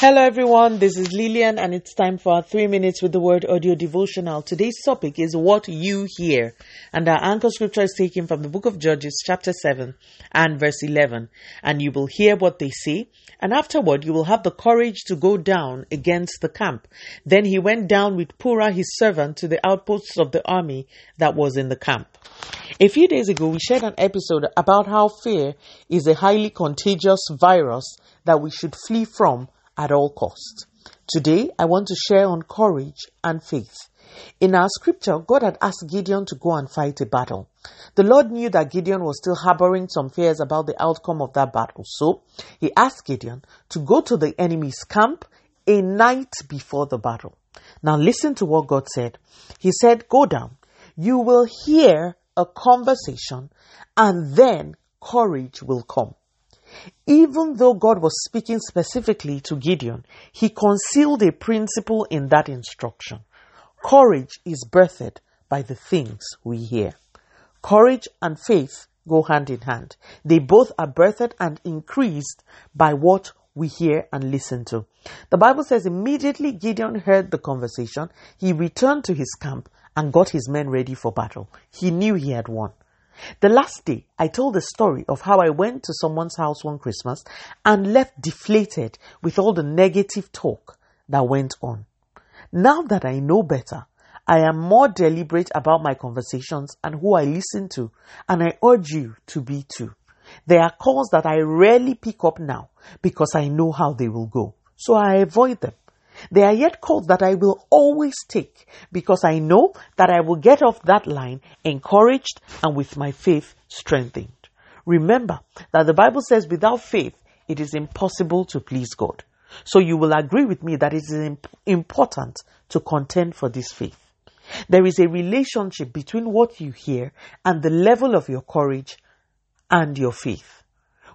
Hello everyone, this is Lillian and it's time for our 3 minutes with the word audio devotional. Today's topic is what you hear and our anchor scripture is taken from the book of Judges chapter 7 and verse 11 and you will hear what they say and afterward you will have the courage to go down against the camp. Then he went down with Purah his servant to the outposts of the army that was in the camp. A few days ago we shared an episode about how fear is a highly contagious virus that we should flee from at all costs. Today, I want to share on courage and faith. In our scripture, God had asked Gideon to go and fight a battle. The Lord knew that Gideon was still harboring some fears about the outcome of that battle, so he asked Gideon to go to the enemy's camp a night before the battle. Now listen to what God said. He said, Go down. You will hear a conversation and then courage will come. Even though God was speaking specifically to Gideon, he concealed a principle in that instruction. Courage is birthed by the things we hear. Courage and faith go hand in hand. They both are birthed and increased by what we hear and listen to. The Bible says immediately Gideon heard the conversation, he returned to his camp and got his men ready for battle. He knew he had won. The last day, I told the story of how I went to someone's house one Christmas and left deflated with all the negative talk that went on. Now that I know better, I am more deliberate about my conversations and who I listen to, and I urge you to be too. There are calls that I rarely pick up now because I know how they will go, so I avoid them. There are yet calls that I will always take because I know that I will get off that line encouraged and with my faith strengthened. Remember that the Bible says without faith it is impossible to please God. So you will agree with me that it is important to contend for this faith. There is a relationship between what you hear and the level of your courage and your faith.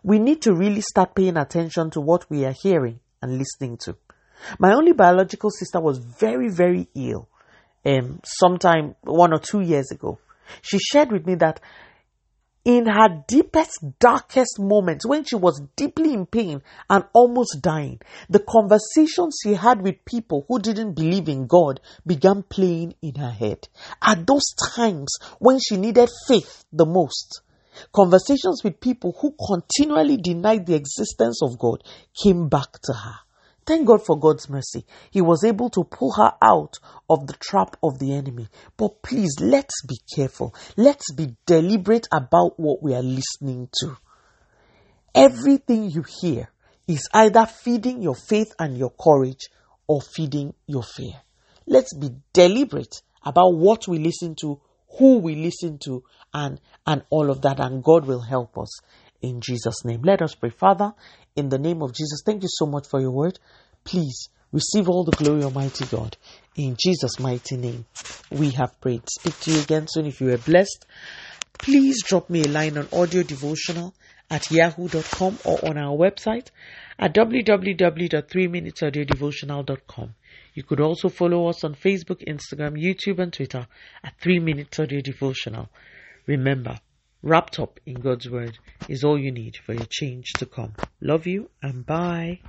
We need to really start paying attention to what we are hearing and listening to. My only biological sister was very, very ill um, sometime one or two years ago. She shared with me that in her deepest, darkest moments, when she was deeply in pain and almost dying, the conversations she had with people who didn't believe in God began playing in her head. At those times when she needed faith the most, conversations with people who continually denied the existence of God came back to her. Thank God for God's mercy. He was able to pull her out of the trap of the enemy. But please, let's be careful. Let's be deliberate about what we are listening to. Everything you hear is either feeding your faith and your courage or feeding your fear. Let's be deliberate about what we listen to, who we listen to, and, and all of that. And God will help us in Jesus' name. Let us pray. Father, in the name of Jesus, thank you so much for your word. Please receive all the glory, Almighty God. In Jesus' mighty name, we have prayed. Speak to you again soon. If you are blessed, please drop me a line on audio devotional at yahoo.com or on our website at www.3minutesaudiodevotional.com. You could also follow us on Facebook, Instagram, YouTube, and Twitter at 3 Minutes Audio Devotional. Remember, wrapped up in God's Word is all you need for your change to come. Love you and bye.